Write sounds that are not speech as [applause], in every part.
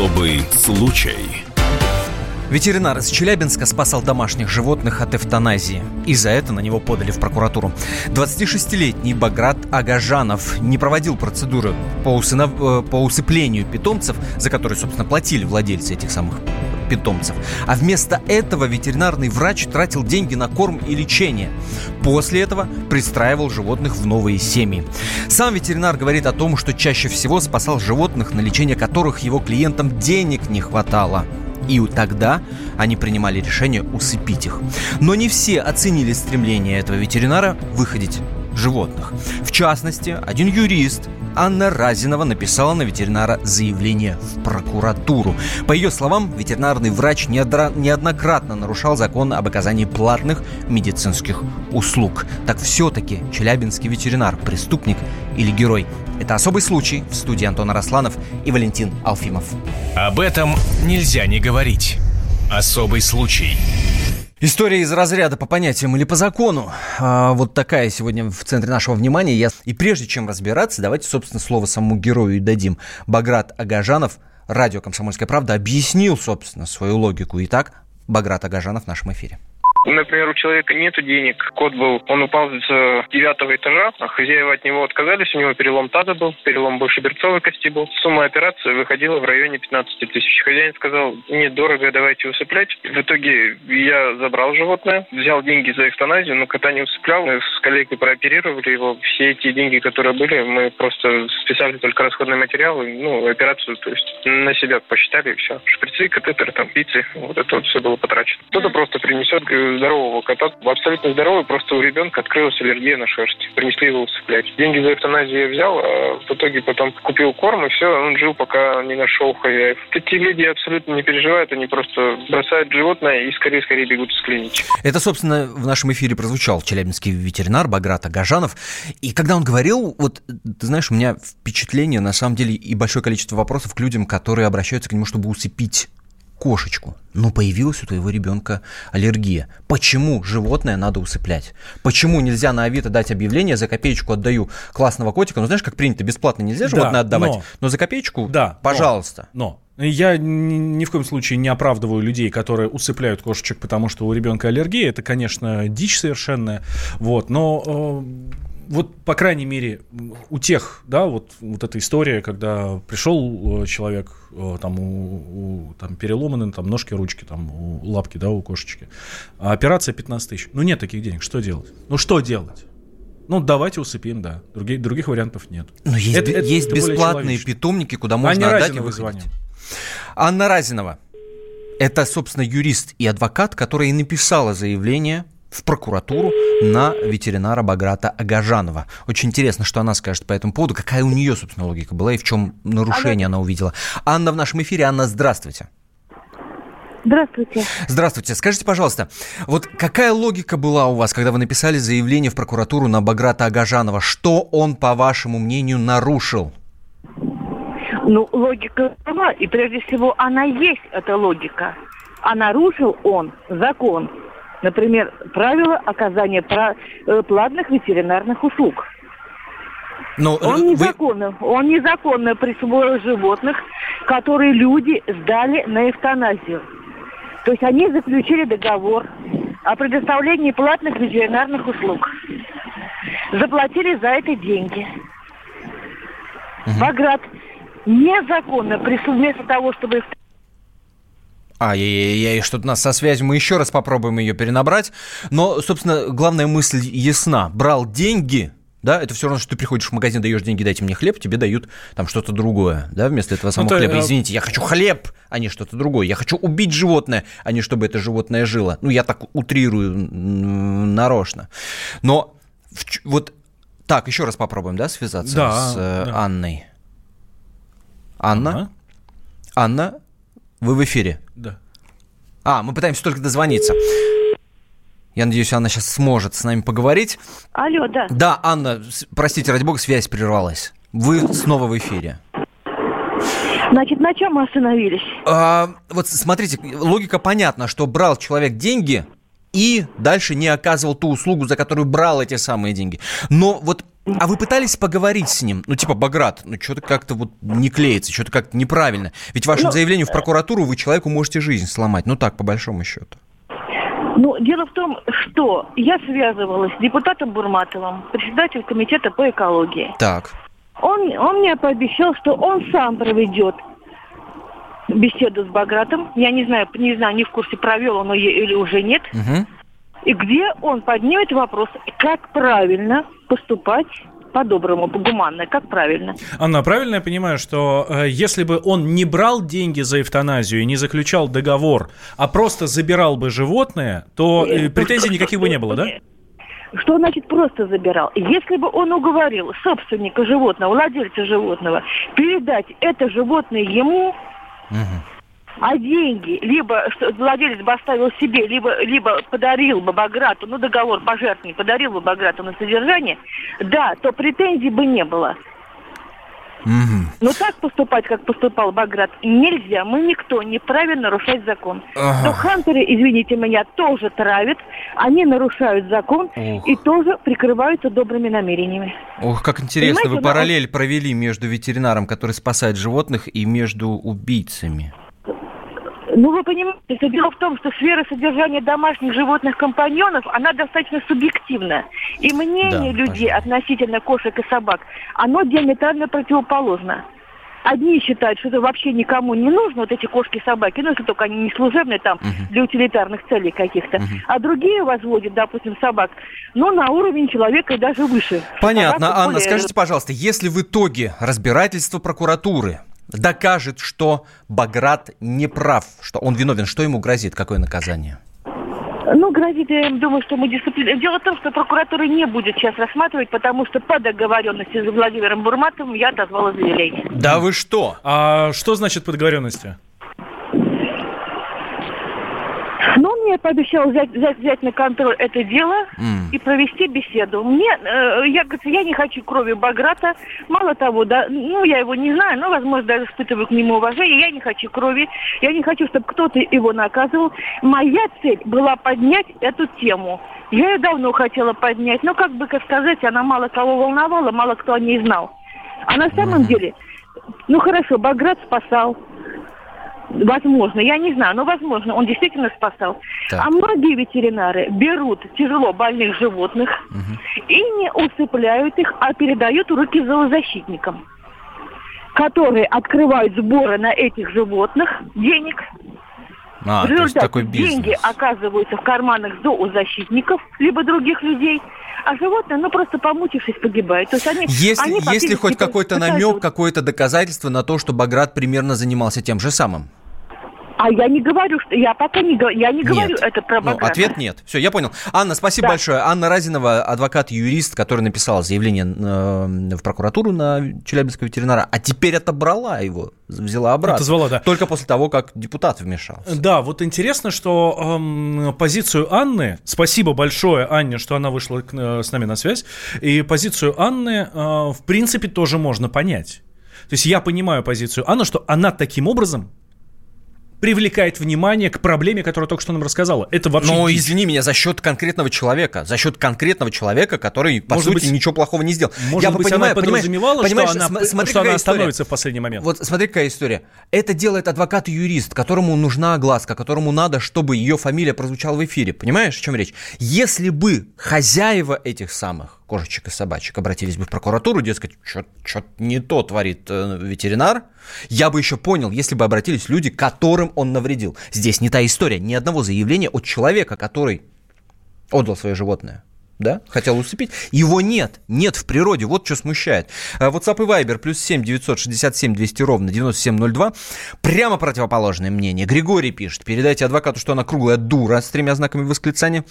Особый случай. Ветеринар из Челябинска спасал домашних животных от эвтаназии. И за это на него подали в прокуратуру. 26-летний Баграт Агажанов не проводил процедуры по, усынов... Э, по усыплению питомцев, за которые, собственно, платили владельцы этих самых питомцев. А вместо этого ветеринарный врач тратил деньги на корм и лечение. После этого пристраивал животных в новые семьи. Сам ветеринар говорит о том, что чаще всего спасал животных, на лечение которых его клиентам денег не хватало. И тогда они принимали решение усыпить их. Но не все оценили стремление этого ветеринара выходить животных. В частности, один юрист Анна Разинова написала на ветеринара заявление в прокуратуру. По ее словам, ветеринарный врач неоднократно нарушал закон об оказании платных медицинских услуг. Так все-таки челябинский ветеринар – преступник или герой? Это особый случай в студии Антона Росланов и Валентин Алфимов. Об этом нельзя не говорить. Особый случай. История из разряда по понятиям или по закону. А, вот такая сегодня в центре нашего внимания. Я... И прежде чем разбираться, давайте, собственно, слово самому герою и дадим. Баграт Агажанов, радио «Комсомольская правда», объяснил, собственно, свою логику. Итак, Баграт Агажанов в нашем эфире. Например, у человека нет денег, кот был, он упал с девятого этажа, а хозяева от него отказались, у него перелом таза был, перелом больше берцовой кости был. Сумма операции выходила в районе 15 тысяч. Хозяин сказал, нет, дорого, давайте усыплять. В итоге я забрал животное, взял деньги за эвтаназию, но кота не усыплял. Мы с коллегой прооперировали его. Все эти деньги, которые были, мы просто списали только расходные материалы, ну, операцию, то есть на себя посчитали и все. Шприцы, катетеры, там, пиццы, вот это вот все было потрачено. Кто-то просто принесет здорового кота, абсолютно здоровый, просто у ребенка открылась аллергия на шерсть. Принесли его усыплять. Деньги за эвтаназию я взял, а в итоге потом купил корм, и все, он жил, пока не нашел хозяев. Такие люди абсолютно не переживают, они просто бросают животное и скорее-скорее бегут из клиники. Это, собственно, в нашем эфире прозвучал челябинский ветеринар Баграт Агажанов. И когда он говорил, вот, ты знаешь, у меня впечатление, на самом деле, и большое количество вопросов к людям, которые обращаются к нему, чтобы усыпить кошечку, но появилась у твоего ребенка аллергия. Почему животное надо усыплять? Почему нельзя на Авито дать объявление, за копеечку отдаю классного котика? Ну, знаешь, как принято, бесплатно нельзя животное да, отдавать, но, но за копеечку, да, пожалуйста. Но, но. Я ни в коем случае не оправдываю людей, которые усыпляют кошечек, потому что у ребенка аллергия. Это, конечно, дичь совершенная. Вот, но э, вот, по крайней мере, у тех, да, вот, вот эта история, когда пришел э, человек, э, там, у, у, там, переломаны, там, ножки, ручки, там, у лапки, да, у кошечки, а операция 15 тысяч. Ну, нет таких денег, что делать? Ну, что делать? Ну, давайте усыпим, да. Других, других вариантов нет. Но есть, это, это, есть это бесплатные питомники, куда можно Анне отдать и звоним. Анна Разинова. Это, собственно, юрист и адвокат, которая и написала заявление в прокуратуру на ветеринара Баграта Агажанова. Очень интересно, что она скажет по этому поводу, какая у нее, собственно, логика была и в чем нарушение она увидела. Анна в нашем эфире. Анна, здравствуйте. Здравствуйте. Здравствуйте. Скажите, пожалуйста, вот какая логика была у вас, когда вы написали заявление в прокуратуру на Баграта Агажанова? Что он, по вашему мнению, нарушил? Ну, логика была, и прежде всего она есть, эта логика. А нарушил он закон Например, правила оказания э, платных ветеринарных услуг. Но ну, он незаконно, вы... он незаконно присвоил животных, которые люди сдали на эвтаназию. То есть они заключили договор о предоставлении платных ветеринарных услуг. Заплатили за это деньги. Угу. Баграт незаконно, вместо того, чтобы Ай-яй-яй, что-то у нас со связью, мы еще раз попробуем ее перенабрать. Но, собственно, главная мысль ясна. Брал деньги, да, это все равно, что ты приходишь в магазин, даешь деньги, дайте мне хлеб, тебе дают там что-то другое, да, вместо этого самого ну, хлеба. Ты... Извините, я хочу хлеб, а не что-то другое. Я хочу убить животное, а не чтобы это животное жило. Ну, я так утрирую нарочно. Но вот так, еще раз попробуем, да, связаться да, с э, да. Анной. Анна? Ага. Анна, вы в эфире? Да. А, мы пытаемся только дозвониться. Я надеюсь, Анна сейчас сможет с нами поговорить. Алло, да. Да, Анна, простите, ради бога, связь прервалась. Вы снова в эфире. Значит, на чем мы остановились? А, вот смотрите, логика понятна, что брал человек деньги и дальше не оказывал ту услугу, за которую брал эти самые деньги. Но вот А вы пытались поговорить с ним? Ну, типа, Баграт, ну, что-то как-то вот не клеится, что-то как-то неправильно. Ведь вашим Ну, заявлением в прокуратуру вы человеку можете жизнь сломать. Ну, так, по большому счету. Ну, дело в том, что я связывалась с депутатом Бурматовым, председателем комитета по экологии. Так. Он, он мне пообещал, что он сам проведет беседу с Багратом. Я не знаю, не знаю, не в курсе, провел он ее или уже нет. Мгм. И где он поднимет вопрос, как правильно поступать по-доброму, по-гуманно, как правильно. Анна, правильно я понимаю, что э, если бы он не брал деньги за эвтаназию и не заключал договор, а просто забирал бы животное, то э, Нет, претензий ну, никаких бы не было, да? Что значит просто забирал? Если бы он уговорил собственника животного, владельца животного, передать это животное ему, Мгм. А деньги либо владелец бы оставил себе, либо, либо подарил бы Баграту, ну договор пожертвований, подарил бы Баграту на содержание, да, то претензий бы не было. Мгм. Но так поступать, как поступал Баграт, нельзя. Мы никто не вправе нарушать закон. Ага. Но хантеры, извините меня, тоже травят. Они нарушают закон Ох. и тоже прикрываются добрыми намерениями. Ох, как интересно, Понимаете, вы да, параллель провели между ветеринаром, который спасает животных, и между убийцами. Ну, вы понимаете, что дело в том, что сфера содержания домашних животных компаньонов, она достаточно субъективна. И мнение Да, людей пожалуй. относительно кошек и собак, оно диаметрально противоположно. Одни считают, что это вообще никому не нужно, вот эти кошки и собаки, ну, если только они не служебные там, Мгм. для утилитарных целей каких-то. Мгм. А другие возводят, допустим, собак, ну, на уровень человека и даже выше. Понятно. Собака Анна, более- скажите, пожалуйста, если в итоге разбирательство прокуратуры докажет, что Баграт не прав, что он виновен, что ему грозит, какое наказание? Ну, грозит, я думаю, что мы дисциплин... Дело в том, что прокуратура не будет сейчас рассматривать, потому что по договоренности с Владимиром Бурматовым я отозвала заявление. Да вы что? А что значит по договоренности? Но он мне пообещал взять, взять, взять на контроль это дело М. и провести беседу. Мне, э, я, говорю, я не хочу крови Баграта. Мало того, да, ну, я его не знаю, но, возможно, даже испытываю к нему уважение. Я не хочу крови. Я не хочу, чтобы кто-то его наказывал. Моя цель была поднять эту тему. Я ее давно хотела поднять, но, как бы сказать, она мало кого волновала, мало кто о ней знал. А на самом деле, ну хорошо, Баграт спасал. Возможно, я не знаю, но возможно, он действительно спасал. Так. А многие ветеринары берут тяжело больных животных и не усыпляют их, а передают в руки зоозащитникам, которые открывают сборы на этих животных денег. А, в то есть такой деньги бизнес. оказываются в карманах зоозащитников, либо других людей, а животные, ну просто помучившись, погибают. То есть они, Если, они если фактически хоть какой-то намек, какое-то доказательство на то, что Баграт примерно занимался тем же самым? А я не говорю, что я пока не, го- я не говорю Нет. это про Ну, Баграта. ответ нет. Все, я понял. Анна, спасибо Да. большое. Анна Разинова, адвокат-юрист, который написала заявление э, в прокуратуру на Челябинского ветеринара, а теперь отобрала его, взяла обратно. Отозвала, да. Только после того, как депутат вмешался. Да, вот интересно, что эм, позицию Анны, спасибо большое Анне, что она вышла к- э, с нами на связь, и позицию Анны, э, в принципе, тоже можно понять. То есть я понимаю позицию Анны, что она таким образом привлекает внимание к проблеме, которую только что нам рассказала. Это вообще... Но, извини меня, за счет конкретного человека, за счет конкретного человека, который, по Может сути, быть- ничего плохого не сделал. Может я быть, понимаю, она подразумевала, понимаешь, что она, см- смотри, что она какая история. остановится в последний момент. Вот смотри, какая история. Это делает адвокат и юрист, которому нужна огласка, которому надо, чтобы ее фамилия прозвучала в эфире. Понимаешь, о чем речь? Если бы хозяева этих самых кошечек и собачек обратились бы в прокуратуру, дескать, что-то не то творит э, ветеринар, я бы еще понял, если бы обратились люди, которым он навредил. Здесь не та история, ни одного заявления от человека, который отдал свое животное. Да, хотел усыпить. Его нет. Нет в природе. Вот что смущает. А, WhatsApp и Viber плюс 7 967 200 ровно 9702. Прямо противоположное мнение. Григорий пишет. Передайте адвокату, что она круглая дура с тремя знаками восклицания.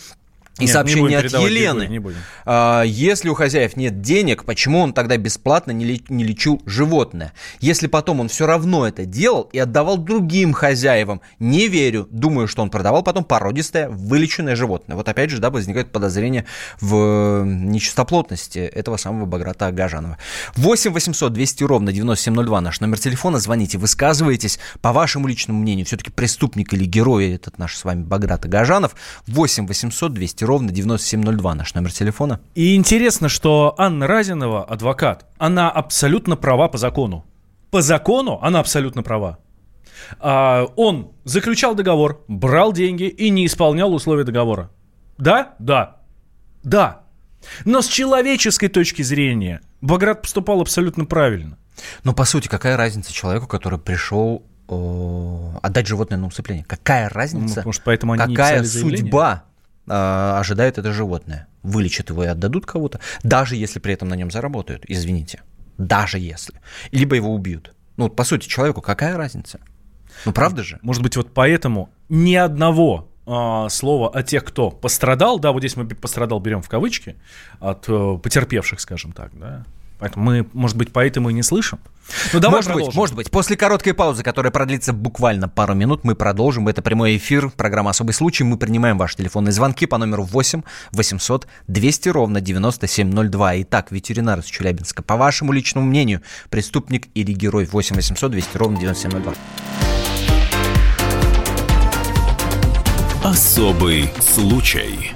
И Нет, не сообщение будем от Елены. Не будем. А, Если у хозяев нет денег, почему он тогда бесплатно не, ле- не лечил животное? Если потом он все равно это делал и отдавал другим хозяевам, не верю. Думаю, что он продавал потом породистое, вылеченное животное. Вот опять же, да, возникает подозрение в нечистоплотности этого самого Баграта Агажанова. 8 800 200 ровно 9702 наш номер телефона. Звоните, высказывайтесь. По вашему личному мнению, все-таки преступник или герой этот наш с вами Баграт Агажанов. 8 800 200 ровно ровно 9702 наш номер телефона. И интересно, что Анна Разинова, адвокат, она абсолютно права по закону. По закону она абсолютно права. А, он заключал договор, брал деньги и не исполнял условия договора. Да? Да. Да. Но с человеческой точки зрения Баграт поступал абсолютно правильно. Но по сути, какая разница человеку, который пришел э, отдать животное на усыпление? Какая разница? Ну, может, поэтому они какая судьба ожидает это животное? Вылечат его и отдадут кого-то, даже если при этом на нем заработают, извините. Даже если. Либо его убьют. Ну, по сути, человеку какая разница? Ну, правда же? Может быть, вот поэтому ни одного а, слова о тех, кто пострадал, да, вот здесь мы пострадал берем в кавычки, от э, потерпевших, скажем так, да, Поэтому мы, может быть, поэтому и не слышим. Ну, давай может продолжим. быть, может быть. После короткой паузы, которая продлится буквально пару минут, мы продолжим. Это прямой эфир, программа «Особый случай». Мы принимаем ваши телефонные звонки по номеру 8 800 200 ровно 9702. Итак, ветеринар из Челябинска. По вашему личному мнению, преступник или герой? 8 800 200 ровно 9702. Особый случай.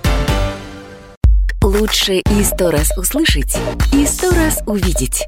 Лучше и сто раз услышать, и сто раз увидеть.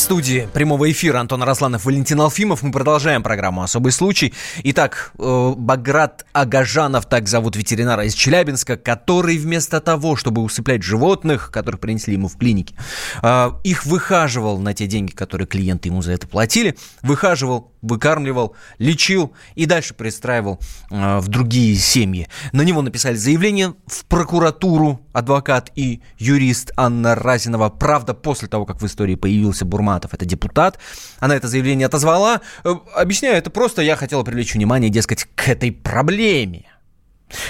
студии прямого эфира Антон Росланов, Валентин Алфимов. Мы продолжаем программу «Особый случай». Итак, э, Баграт Агажанов, так зовут ветеринара из Челябинска, который вместо того, чтобы усыплять животных, которых принесли ему в клинике, э, их выхаживал на те деньги, которые клиенты ему за это платили, выхаживал, выкармливал, лечил и дальше пристраивал э, в другие семьи. На него написали заявление в прокуратуру адвокат и юрист Анна Разинова. Правда, после того, как в истории появился Бурман Нурматов, это депутат. Она это заявление отозвала. Э, объясняю, это просто я хотела привлечь внимание, дескать, к этой проблеме.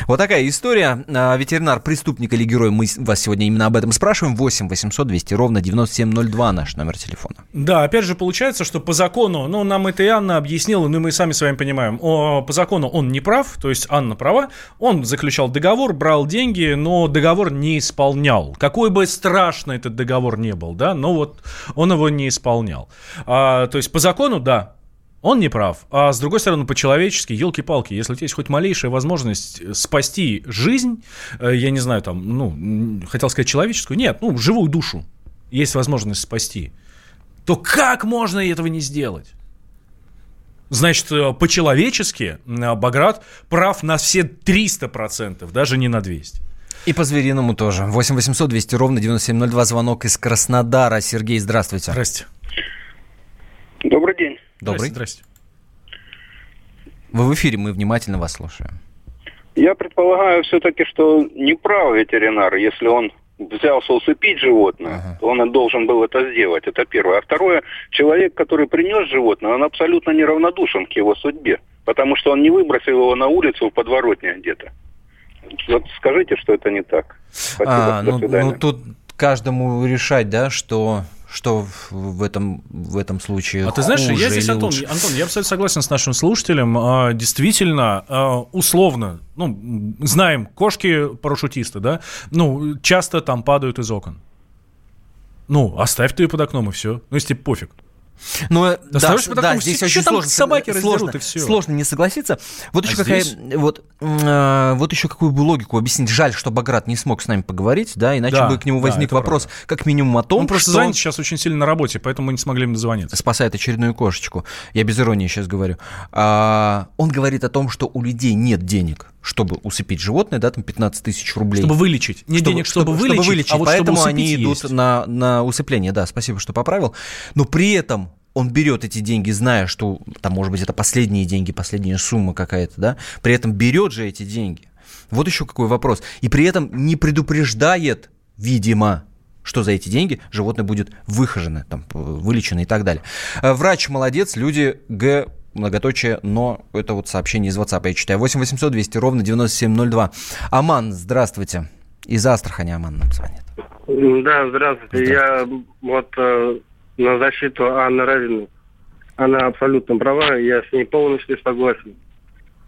Вот такая история. А, ветеринар, преступник или герой, мы вас сегодня именно об этом спрашиваем. 8 800 200 ровно 9702 наш номер телефона. Да, опять же получается, что по закону, ну, нам это и Анна объяснила, ну, мы сами с вами понимаем, о, по закону он не прав, то есть Анна права, он заключал договор, брал деньги, но договор не исполнял. Какой бы страшный этот договор не был, да, но вот он его не исполнял. А, то есть по закону, да, он не прав. А с другой стороны, по-человечески, елки-палки, если у тебя есть хоть малейшая возможность э, спасти жизнь, э, я не знаю, там, ну, хотел сказать человеческую, нет, ну, живую душу, есть возможность спасти, то как можно этого не сделать? Значит, э, по-человечески Баграт прав на все 300%, даже не на 200. И по звериному тоже. 8 800 200 ровно 9702. Звонок из Краснодара. Сергей, здравствуйте. Здрасте. Добрый день. Добрый. Здрасте. Вы в эфире, мы внимательно вас слушаем. Я предполагаю все-таки, что не прав ветеринар, если он взялся усыпить животное, ага. то он должен был это сделать. Это первое. А второе, человек, который принес животное, он абсолютно неравнодушен к его судьбе, потому что он не выбросил его на улицу в подворотне где-то. Вот скажите, что это не так. Спасибо. А, ну, ну тут каждому решать, да, что что в этом, в этом случае А ты знаешь, я здесь, Антон, Антон, я абсолютно согласен с нашим слушателем. А, действительно, а, условно, ну, знаем, кошки парашютисты, да, ну, часто там падают из окон. Ну, оставь ты ее под окном, и все. Ну, если пофиг. Но да, да, здесь очень сложно, собаки сложно, и все. сложно не согласиться. Вот а еще здесь? какая, вот, э, вот еще какую бы логику объяснить. Жаль, что Баграт не смог с нами поговорить, да, иначе да, бы к нему возник да, вопрос, правда. как минимум о том, Он просто что занят сейчас очень сильно на работе, поэтому мы не смогли ему дозвониться. Спасает очередную кошечку. Я без иронии сейчас говорю. А, он говорит о том, что у людей нет денег чтобы усыпить животное, да, там 15 тысяч рублей. Чтобы вылечить. Не чтобы, денег, чтобы, чтобы вылечить, чтобы вылечить, а вот поэтому чтобы они идут есть. на, на усыпление, да, спасибо, что поправил. Но при этом он берет эти деньги, зная, что там, может быть, это последние деньги, последняя сумма какая-то, да, при этом берет же эти деньги. Вот еще какой вопрос. И при этом не предупреждает, видимо, что за эти деньги животное будет выхожено, там, вылечено и так далее. Э, врач молодец, люди Г многоточие, но это вот сообщение из WhatsApp я читаю. 8 800 200 ровно 9702. Аман, здравствуйте. Из Астрахани Аман нам звонит. Да, здравствуйте. здравствуйте. Я вот э, на защиту Анны Равины она абсолютно права, я с ней полностью согласен.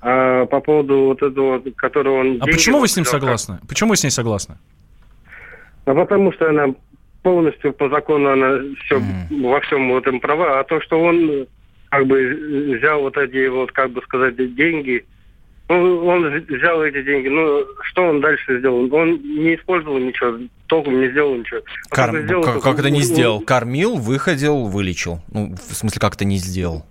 А по поводу вот этого, которого он... А почему вы с ним согласны? Почему вы с ней согласны? А потому что она полностью по закону она все mm. во всем вот этом права, а то, что он как бы взял вот эти вот, как бы сказать, деньги, ну, он взял эти деньги, ну, что он дальше сделал? Он не использовал ничего, толком не сделал ничего. Кор... Сделал, как, как это не сделал? Кормил, выходил, вылечил. Ну, в смысле, как это не сделал?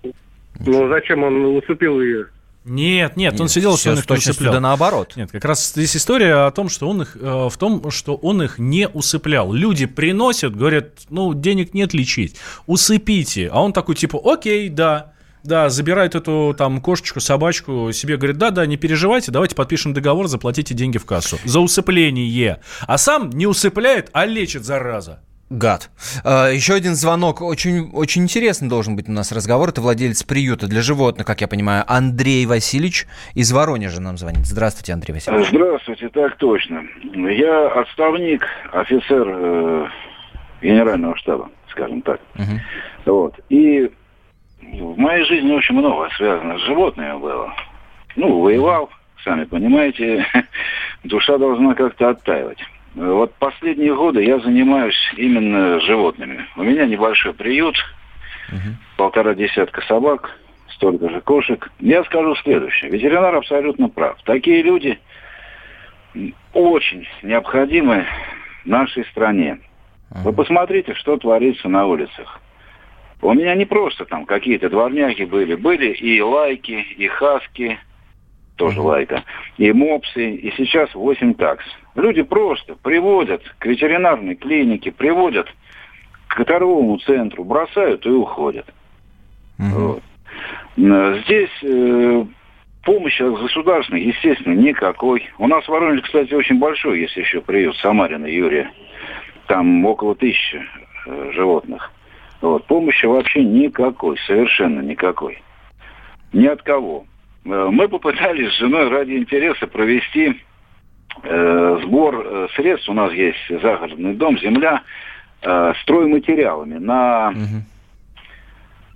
Ну, зачем он усыпил ее? Нет, нет, нет, он сидел, что он их точно усыплял. Да наоборот. Нет, как раз здесь история о том, что он их, э, в том, что он их не усыплял. Люди приносят, говорят, ну, денег нет лечить, усыпите. А он такой, типа, окей, да, да, забирает эту там кошечку, собачку, себе говорит, да-да, не переживайте, давайте подпишем договор, заплатите деньги в кассу. За усыпление. А сам не усыпляет, а лечит, зараза. Гад. А, еще один звонок. Очень, очень интересный должен быть у нас разговор. Это владелец приюта для животных, как я понимаю, Андрей Васильевич из Воронежа нам звонит. Здравствуйте, Андрей Васильевич. Здравствуйте, так точно. Я отставник, офицер э, генерального штаба, скажем так. Угу. Вот. И в моей жизни очень много связано с животными было. Ну, воевал, сами понимаете, [laughs] душа должна как-то оттаивать. Вот последние годы я занимаюсь именно животными. У меня небольшой приют, угу. полтора десятка собак, столько же кошек. Я скажу следующее. Ветеринар абсолютно прав. Такие люди очень необходимы нашей стране. Вы посмотрите, что творится на улицах. У меня не просто там какие-то дворняги были. Были и лайки, и хаски, тоже лайка, и мопсы, и сейчас 8 такс. Люди просто приводят к ветеринарной клинике, приводят к торговому центру, бросают и уходят. Угу. Вот. Здесь э, помощи государственной, естественно, никакой. У нас в Воронеже, кстати, очень большой, есть еще приют Самарина Юрия. Там около тысячи э, животных. Вот. Помощи вообще никакой, совершенно никакой. Ни от кого. Э, мы попытались с женой ради интереса провести сбор э, средств. У нас есть загородный дом, земля, э, стройматериалами на угу.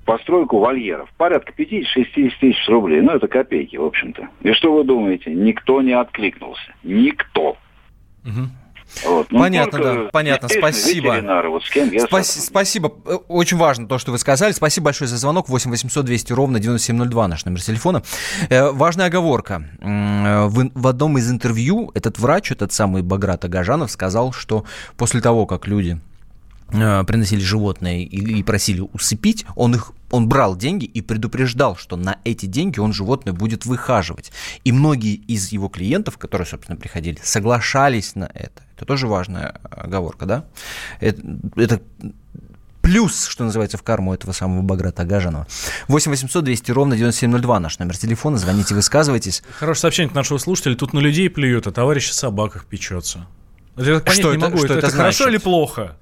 постройку вольеров. Порядка 50-60 тысяч рублей. Ну, это копейки, в общем-то. И что вы думаете? Никто не откликнулся. Никто. Угу. Вот. Ну, понятно, да, понятно, спасибо. Вот с кем я Спас- спасибо, очень важно то, что вы сказали. Спасибо большое за звонок. 8 800 200 ровно 9702 наш номер телефона. Э, важная оговорка. В, в одном из интервью этот врач, этот самый Баграт Агажанов, сказал, что после того, как люди Э, приносили животные и, просили усыпить, он их он брал деньги и предупреждал, что на эти деньги он животное будет выхаживать. И многие из его клиентов, которые, собственно, приходили, соглашались на это. Это тоже важная оговорка, да? Это, это плюс, что называется, в карму этого самого Баграта Агажанова. 8 800 200 ровно 9702 наш номер телефона. Звоните, высказывайтесь. Хорошее сообщение к нашему слушателю. Тут на людей плюют, а товарищи собаках печется. Я понять что не это, могу, что это, это, это хорошо или плохо?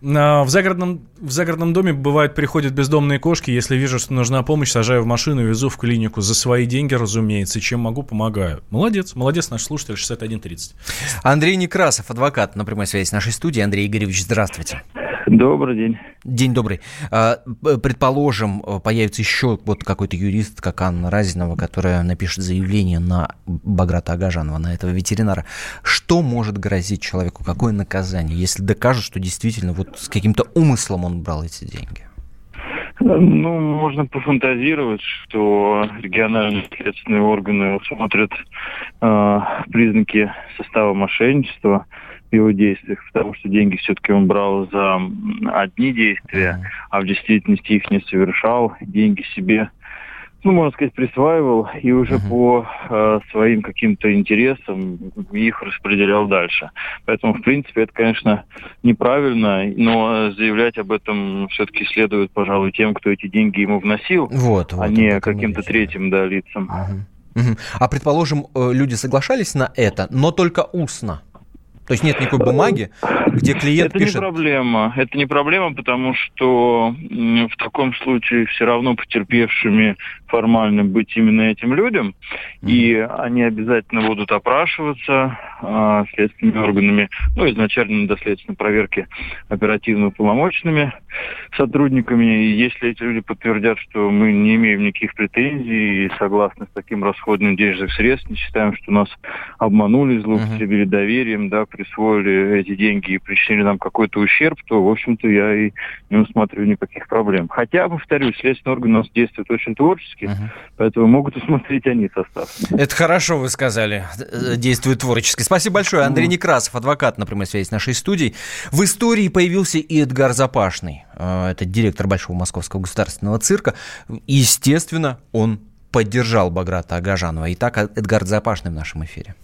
В загородном, в загородном доме, бывает, приходят бездомные кошки. Если вижу, что нужна помощь, сажаю в машину, везу в клинику. За свои деньги, разумеется. Чем могу, помогаю. Молодец, молодец наш слушатель 6130. Андрей Некрасов, адвокат на прямой связи с нашей студией. Андрей Игоревич, здравствуйте. Добрый день. День добрый. А, предположим, появится еще вот какой-то юрист, как Анна Разинова, которая напишет заявление на Баграта Агажанова, на этого ветеринара. Что может грозить человеку? Какое наказание, если докажут, что действительно вот с каким-то умыслом он брал эти деньги? Ну, можно пофантазировать, что региональные следственные органы смотрят э, признаки состава мошенничества, его действиях, потому что деньги все-таки он брал за одни действия, а в действительности их не совершал, деньги себе, ну, можно сказать, присваивал и уже uh-huh. по э, своим каким-то интересам их распределял дальше. Поэтому, в принципе, это, конечно, неправильно, но заявлять об этом все-таки следует, пожалуй, тем, кто эти деньги ему вносил, вот, вот, а не каким-то третьим да, лицам. Uh-huh. Uh-huh. А предположим, э, люди соглашались на это, но только устно. То есть нет никакой бумаги, где клиент это пишет... Это не проблема. Это не проблема, потому что в таком случае все равно потерпевшими формально быть именно этим людям, mm-hmm. и они обязательно будут опрашиваться э, следственными органами, ну, изначально до следственной проверки оперативно-полномочными сотрудниками. И если эти люди подтвердят, что мы не имеем никаких претензий и согласны с таким расходом денежных средств, не считаем, что нас обманули, злоупотребили mm-hmm. доверием, да, присвоили эти деньги и причинили нам какой-то ущерб, то, в общем-то, я и не усматриваю никаких проблем. Хотя, повторюсь, следственный орган у нас действует очень творчески, uh-huh. поэтому могут усмотреть они состав. Это хорошо вы сказали. Действует творчески. Спасибо большое. Андрей Некрасов, адвокат на прямой связи с нашей студией. В истории появился и Эдгар Запашный. Э, это директор Большого Московского государственного цирка. Естественно, он поддержал Баграта Агажанова. Итак, Эдгар Запашный в нашем эфире.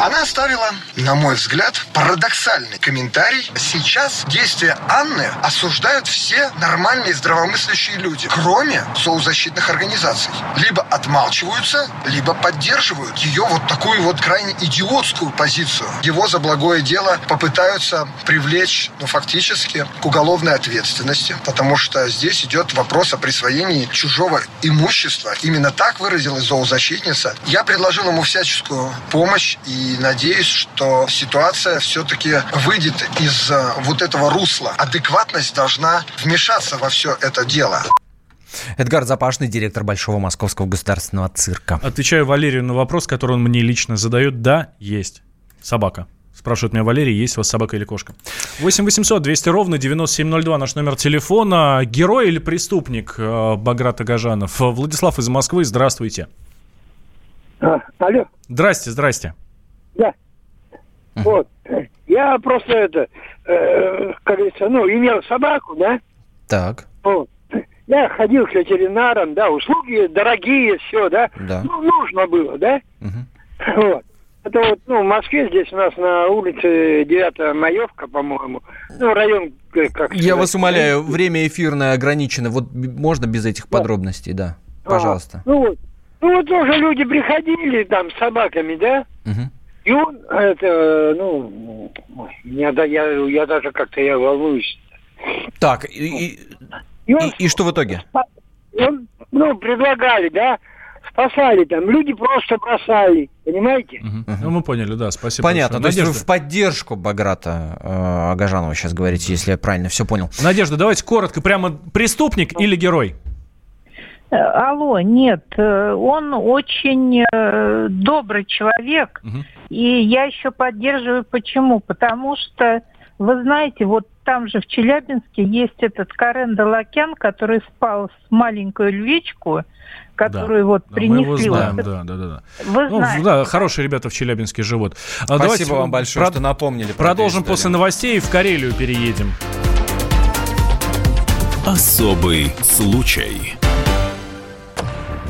Она оставила, на мой взгляд, парадоксальный комментарий. Сейчас действия Анны осуждают все нормальные здравомыслящие люди, кроме зоозащитных организаций. Либо отмалчиваются, либо поддерживают ее вот такую вот крайне идиотскую позицию. Его за благое дело попытаются привлечь, ну, фактически, к уголовной ответственности, потому что здесь идет вопрос о присвоении чужого имущества. Именно так выразилась зоозащитница. Я предложил ему всяческую помощь и и надеюсь, что ситуация все-таки выйдет из э, вот этого русла. Адекватность должна вмешаться во все это дело. Эдгар Запашный, директор Большого Московского государственного цирка. Отвечаю Валерию на вопрос, который он мне лично задает. Да, есть. Собака. Спрашивает меня Валерий, есть у вас собака или кошка. 8 800 200 ровно 9702 наш номер телефона. Герой или преступник э, Баграт Агажанов? Владислав из Москвы, здравствуйте. А, алло. Здрасте, здрасте. Да. Вот. Я просто это, э, как говорится, ну, имел собаку, да? Так. Вот. Я ходил к ветеринарам, да, услуги дорогие, все, да? Да. Ну, нужно было, да? Угу. Вот. Это вот, ну, в Москве здесь у нас на улице 9 Маевка, по-моему, ну, район как Я вас умоляю, время эфирное ограничено, вот можно без этих да. подробностей, да, а, пожалуйста. А, ну, вот, ну, вот тоже люди приходили там с собаками, да? Угу. И он, это, ну, я, я, я даже как-то я волнуюсь. Так, и, и, он, и, и что в итоге? Он, ну, предлагали, да, спасали там, люди просто бросали, понимаете? Угу. Ну, мы поняли, да, спасибо. Понятно, большое. то есть вы в поддержку Баграта э, Агажанова сейчас говорите, если я правильно все понял. Надежда, давайте коротко, прямо преступник или герой? Алло, нет, э, он очень э, добрый человек, угу. и я еще поддерживаю. Почему? Потому что, вы знаете, вот там же в Челябинске есть этот Карен Далакян, который спал с маленькой львичку, которую да. вот принесли. Мы его знаем, вот. да, да, да. Вы ну, знаете. Да, хорошие ребята в Челябинске живут. А Спасибо Давайте вам большое, прод... что напомнили. Продолжим после новостей и в Карелию переедем. Особый случай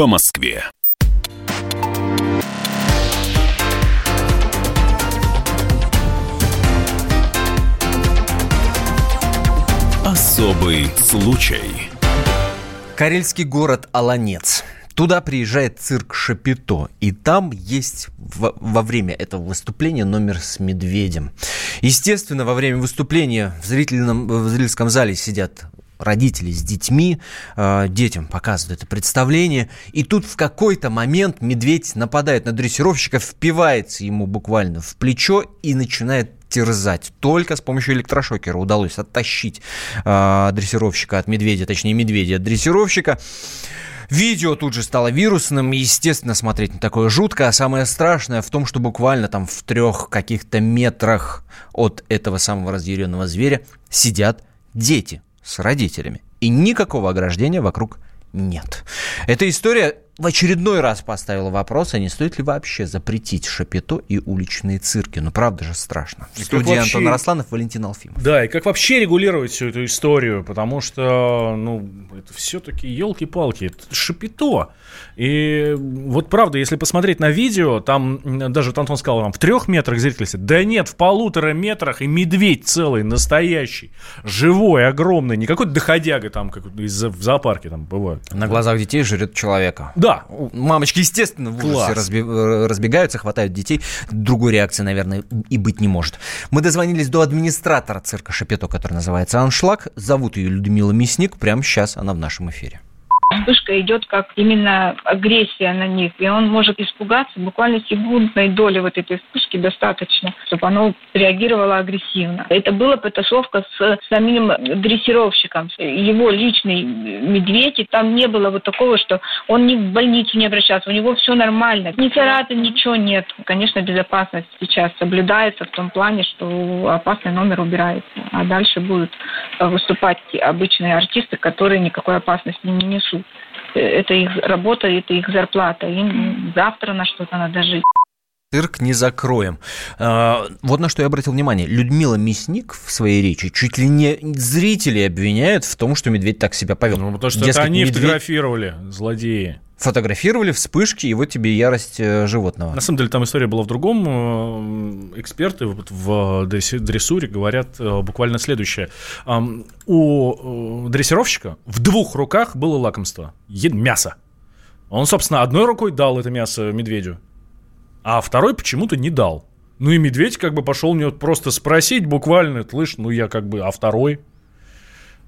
по Москве. Особый случай. Карельский город Аланец. Туда приезжает цирк Шапито, и там есть во, во время этого выступления номер с медведем. Естественно, во время выступления в, зрительном, в зрительском зале сидят родители с детьми, э, детям показывают это представление, и тут в какой-то момент медведь нападает на дрессировщика, впивается ему буквально в плечо и начинает терзать. Только с помощью электрошокера удалось оттащить э, дрессировщика от медведя, точнее медведя от дрессировщика. Видео тут же стало вирусным, естественно, смотреть на такое жутко, а самое страшное в том, что буквально там в трех каких-то метрах от этого самого разъяренного зверя сидят дети с родителями. И никакого ограждения вокруг нет. Эта история в очередной раз поставила вопрос, а не стоит ли вообще запретить шапито и уличные цирки. Ну, правда же страшно. В студии вообще... Антон Росланов, Валентин Алфимов. Да, и как вообще регулировать всю эту историю, потому что, ну, это все-таки елки-палки, это шапито. И вот правда, если посмотреть на видео, там даже Антон сказал, вам в трех метрах зрители сидят. Да нет, в полутора метрах и медведь целый, настоящий, живой, огромный, не какой-то доходяга там, как в зоопарке там бывают. На глазах детей жрет человека. Да. Мамочки, естественно, в ужасе разби- разбегаются, хватают детей. Другой реакции, наверное, и быть не может. Мы дозвонились до администратора цирка Шапето, который называется Аншлаг. Зовут ее Людмила Мясник. Прямо сейчас она в нашем эфире вспышка идет как именно агрессия на них, и он может испугаться буквально секундной доли вот этой вспышки достаточно, чтобы оно реагировало агрессивно. Это была потасовка с самим дрессировщиком, его личный медведь, и там не было вот такого, что он ни в больницу не обращался, у него все нормально, ни царапин, ничего нет. Конечно, безопасность сейчас соблюдается в том плане, что опасный номер убирается, а дальше будут выступать обычные артисты, которые никакой опасности не несут. Это их работа, это их зарплата. Им завтра на что-то надо жить цирк не закроем. А, вот на что я обратил внимание. Людмила Мясник в своей речи чуть ли не зрителей обвиняет в том, что медведь так себя повел. Ну, потому что Дескать, это они медведь... фотографировали, злодеи фотографировали вспышки, и вот тебе ярость э, животного. На самом деле там история была в другом. Э, эксперты в дрессуре говорят э, буквально следующее. У дрессировщика в двух руках было лакомство. Мясо. Он, собственно, одной рукой дал это мясо медведю, а второй почему-то не дал. Ну и медведь как бы пошел мне просто спросить буквально, слышь, ну я как бы, а второй?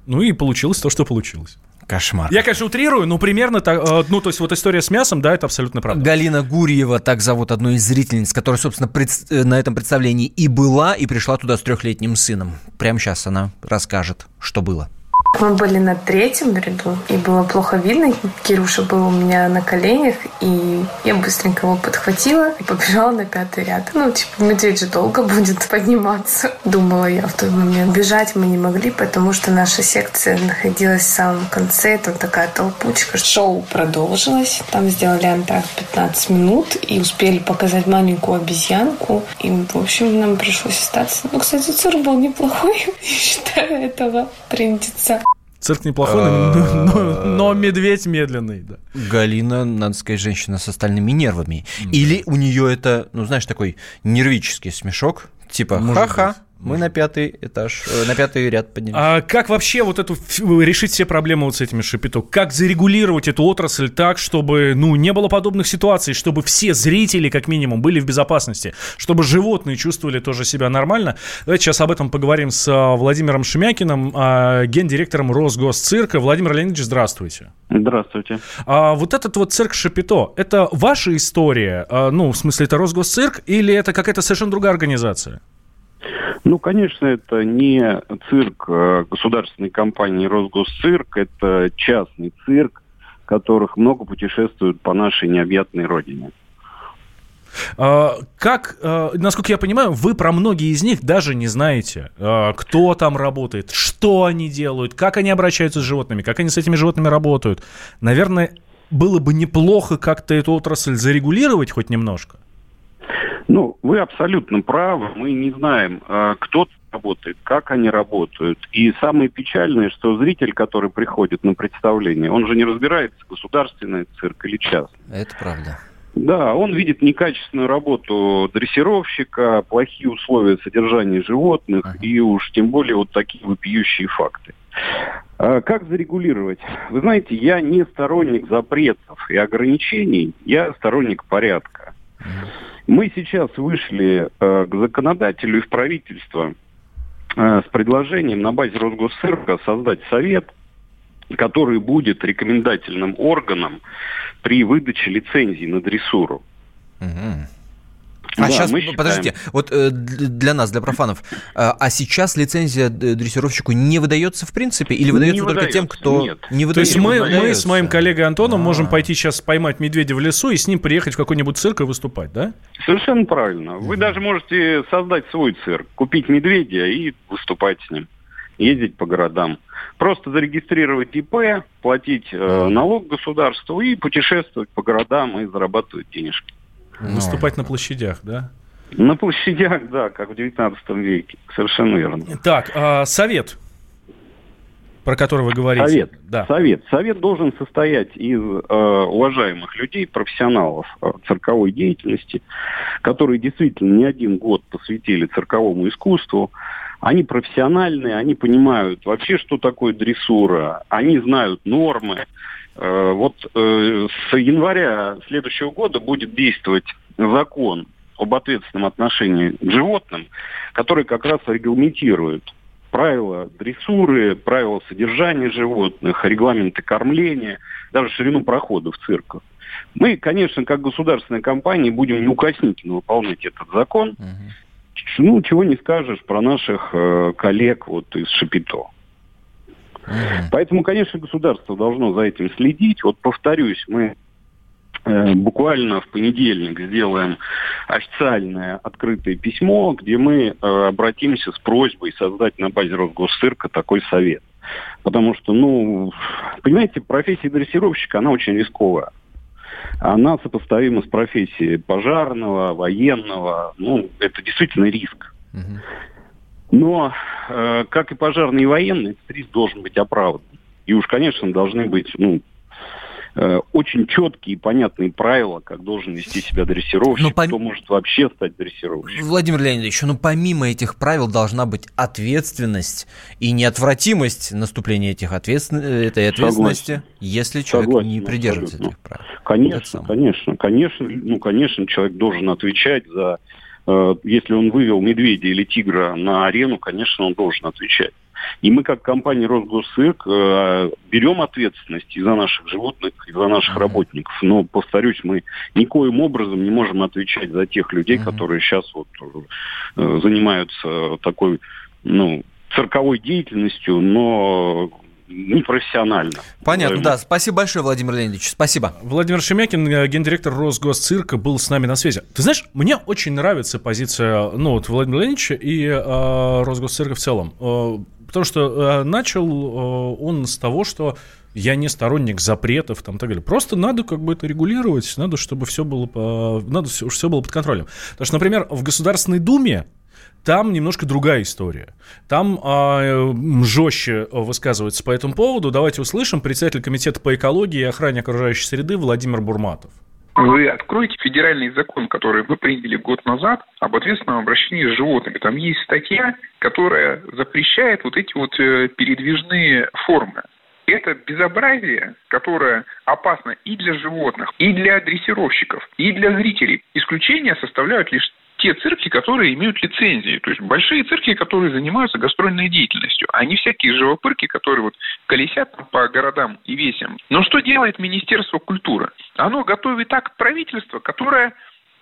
Ну и получилось то, что получилось. Кошмар. Я, конечно, утрирую, но примерно так, э, ну, то есть вот история с мясом, да, это абсолютно правда. Галина Гурьева, так зовут одну из зрительниц, которая, собственно, пред... Э, на этом представлении и была, и пришла туда с трехлетним сыном. Прямо сейчас она расскажет, что было. Мы были на третьем ряду, и было плохо видно. Кируша был у меня на коленях, и я быстренько его подхватила и побежала на пятый ряд. Ну, типа, медведь же долго будет [laughs] подниматься, думала я в тот момент. Бежать мы не могли, потому что наша секция находилась в самом конце. Там такая толпучка. Шоу продолжилось. Там сделали антракт 15 минут и успели показать маленькую обезьянку. И, в общем, нам пришлось остаться. Ну, кстати, цирк был неплохой, [laughs] считаю этого принца. Цирк неплохой, но, но, но медведь медленный, да. Галина, надо сказать, женщина с остальными нервами. Или у нее это, ну, знаешь, такой нервический смешок, типа ха-ха, мы на пятый этаж, э, на пятый ряд поднялись. А как вообще вот эту решить все проблемы вот с этими шапито? Как зарегулировать эту отрасль так, чтобы ну не было подобных ситуаций, чтобы все зрители как минимум были в безопасности, чтобы животные чувствовали тоже себя нормально? Давайте сейчас об этом поговорим с а, Владимиром Шемякиным, а, гендиректором Росгосцирка. Владимир Леонидович, здравствуйте. Здравствуйте. А вот этот вот цирк Шапито, это ваша история? А, ну, в смысле, это Росгосцирк или это какая-то совершенно другая организация? Ну, конечно, это не цирк а государственной компании «Росгосцирк», это частный цирк, которых много путешествуют по нашей необъятной родине. А, как, а, насколько я понимаю, вы про многие из них даже не знаете, кто там работает, что они делают, как они обращаются с животными, как они с этими животными работают. Наверное, было бы неплохо как-то эту отрасль зарегулировать хоть немножко. Ну, вы абсолютно правы. Мы не знаем, а, кто работает, как они работают. И самое печальное, что зритель, который приходит на представление, он же не разбирается, государственный цирк или частный. Это правда. Да, он видит некачественную работу дрессировщика, плохие условия содержания животных uh-huh. и уж тем более вот такие вопиющие факты. А как зарегулировать? Вы знаете, я не сторонник запретов и ограничений, я сторонник порядка. Uh-huh. Мы сейчас вышли э, к законодателю и в правительство э, с предложением на базе Росгосцирка создать совет, который будет рекомендательным органом при выдаче лицензий на дрессуру. А да, сейчас, подождите, вот э, для нас, для профанов, э, а сейчас лицензия дрессировщику не выдается в принципе или выдается не только выдается, тем, кто нет. не выдается? То есть мы, мы с моим коллегой Антоном А-а-а. можем пойти сейчас поймать медведя в лесу и с ним приехать в какой-нибудь цирк и выступать, да? Совершенно правильно. Вы даже можете создать свой цирк, купить медведя и выступать с ним, ездить по городам. Просто зарегистрировать ИП, платить э, налог государству и путешествовать по городам и зарабатывать денежки. Выступать на площадях, да? На площадях, да, как в 19 веке. Совершенно верно. Так, а, совет, про который вы говорите. Совет. Да. Совет. Совет должен состоять из э, уважаемых людей, профессионалов э, цирковой деятельности, которые действительно не один год посвятили цирковому искусству. Они профессиональные, они понимают вообще, что такое дрессура, они знают нормы. Э, вот э, с января следующего года будет действовать закон об ответственном отношении к животным, который как раз регламентирует правила дрессуры, правила содержания животных, регламенты кормления, даже ширину прохода в цирках. Мы, конечно, как государственная компания будем неукоснительно выполнять этот закон. Угу. Ну, чего не скажешь про наших э, коллег вот из Шапито. Угу. Поэтому, конечно, государство должно за этим следить. Вот повторюсь, мы Э, буквально в понедельник сделаем официальное открытое письмо, где мы э, обратимся с просьбой создать на базе Росгосцирка такой совет. Потому что, ну, понимаете, профессия дрессировщика, она очень рисковая. Она сопоставима с профессией пожарного, военного. Ну, это действительно риск. Но, э, как и пожарный и военный, этот риск должен быть оправдан. И уж, конечно, должны быть ну, Э, очень четкие и понятные правила, как должен вести себя дрессировщик, но пом... кто может вообще стать дрессировщиком. Владимир Леонидович, ну помимо этих правил должна быть ответственность и неотвратимость наступления этих ответствен... этой ответственности, Согласен. если человек Согласен, не придерживается абсолютно. этих правил. Конечно, конечно, конечно, ну, конечно, человек должен отвечать за э, если он вывел медведя или тигра на арену, конечно, он должен отвечать. И мы, как компания Росгосцирк, э, берем ответственность и за наших животных, и за наших работников. Но, повторюсь, мы никоим образом не можем отвечать за тех людей, которые сейчас вот э, занимаются такой, ну, цирковой деятельностью, но непрофессионально. Понятно, да. Спасибо большое, Владимир Леонидович. Спасибо. Владимир Шемякин, э, гендиректор Росгосцирка, был с нами на связи. Ты знаешь, мне очень нравится позиция, ну, вот Владимира Леонидовича и э, Росгосцирка в целом. Э, потому что э, начал э, он с того, что я не сторонник запретов там так далее. Просто надо как бы это регулировать, надо, чтобы все было, по, надо все, все было под контролем. Потому что, например, в Государственной Думе там немножко другая история. Там а, жестче высказывается по этому поводу. Давайте услышим председатель комитета по экологии и охране окружающей среды Владимир Бурматов. Вы откроете федеральный закон, который вы приняли год назад об ответственном обращении с животными. Там есть статья, которая запрещает вот эти вот э, передвижные формы. Это безобразие, которое опасно и для животных, и для дрессировщиков, и для зрителей. Исключения составляют лишь те цирки, которые имеют лицензии, то есть большие цирки, которые занимаются гастрольной деятельностью, а не всякие живопырки, которые вот колесят по городам и весям. Но что делает Министерство культуры? Оно готовит акт правительства, которое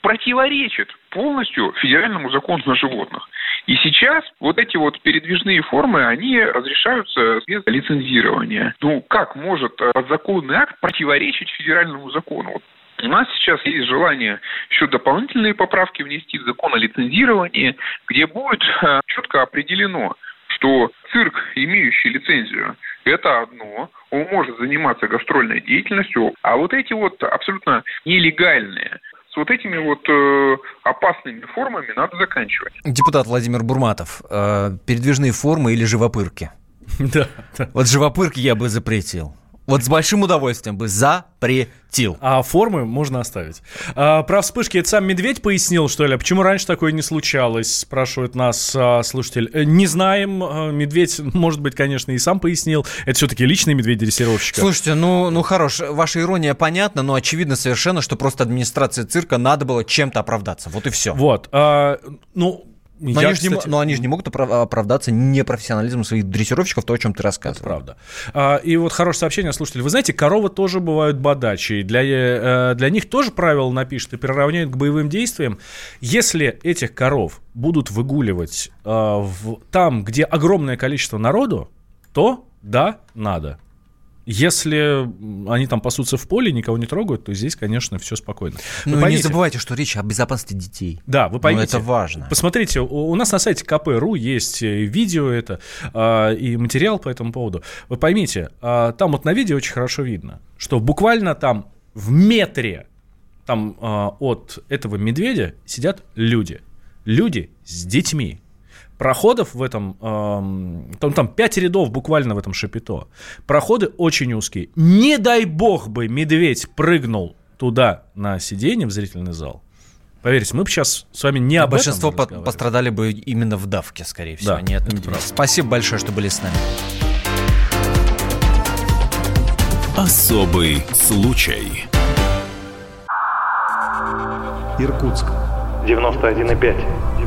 противоречит полностью федеральному закону о животных. И сейчас вот эти вот передвижные формы, они разрешаются без лицензирования. Ну, как может законный акт противоречить федеральному закону? У нас сейчас есть желание еще дополнительные поправки внести в закон о лицензировании, где будет э, четко определено, что цирк, имеющий лицензию, это одно, он может заниматься гастрольной деятельностью, а вот эти вот абсолютно нелегальные, с вот этими вот э, опасными формами надо заканчивать. Депутат Владимир Бурматов, э, передвижные формы или живопырки? [laughs] Да. Вот живопырки я бы запретил. Вот с большим удовольствием бы запретил. А формы можно оставить. А, про вспышки это сам Медведь пояснил, что ли? Почему раньше такое не случалось, спрашивает нас а, слушатель. Э, не знаем. А, медведь, может быть, конечно, и сам пояснил. Это все-таки личный медведь-дрессировщик. Слушайте, ну, ну хорош, ваша ирония понятна, но очевидно совершенно, что просто администрация цирка надо было чем-то оправдаться. Вот и все. Вот. А, ну, но, я, они кстати... не, но они же не могут оправдаться непрофессионализмом своих дрессировщиков, то, о чем ты рассказывал. Правда. А, и вот хорошее сообщение, слушатели. Вы знаете, коровы тоже бывают бодачи. Для, э, для них тоже правила напишут и приравняют к боевым действиям. Если этих коров будут выгуливать э, в, там, где огромное количество народу, то да, надо. Если они там пасутся в поле, никого не трогают, то здесь, конечно, все спокойно. Вы ну, поймите, не забывайте, что речь о безопасности детей. Да, вы поймите. Ну, это важно. Посмотрите, у, нас на сайте КП.ру есть видео это а, и материал по этому поводу. Вы поймите, а, там вот на видео очень хорошо видно, что буквально там в метре там а, от этого медведя сидят люди. Люди с детьми проходов в этом, э, там, там 5 рядов буквально в этом шапито. Проходы очень узкие. Не дай бог бы медведь прыгнул туда на сиденье в зрительный зал. Поверьте, мы бы сейчас с вами не об Большинство этом по пострадали бы именно в давке, скорее всего. Да, Нет, Спасибо большое, что были с нами. Особый случай. Иркутск. 91,5.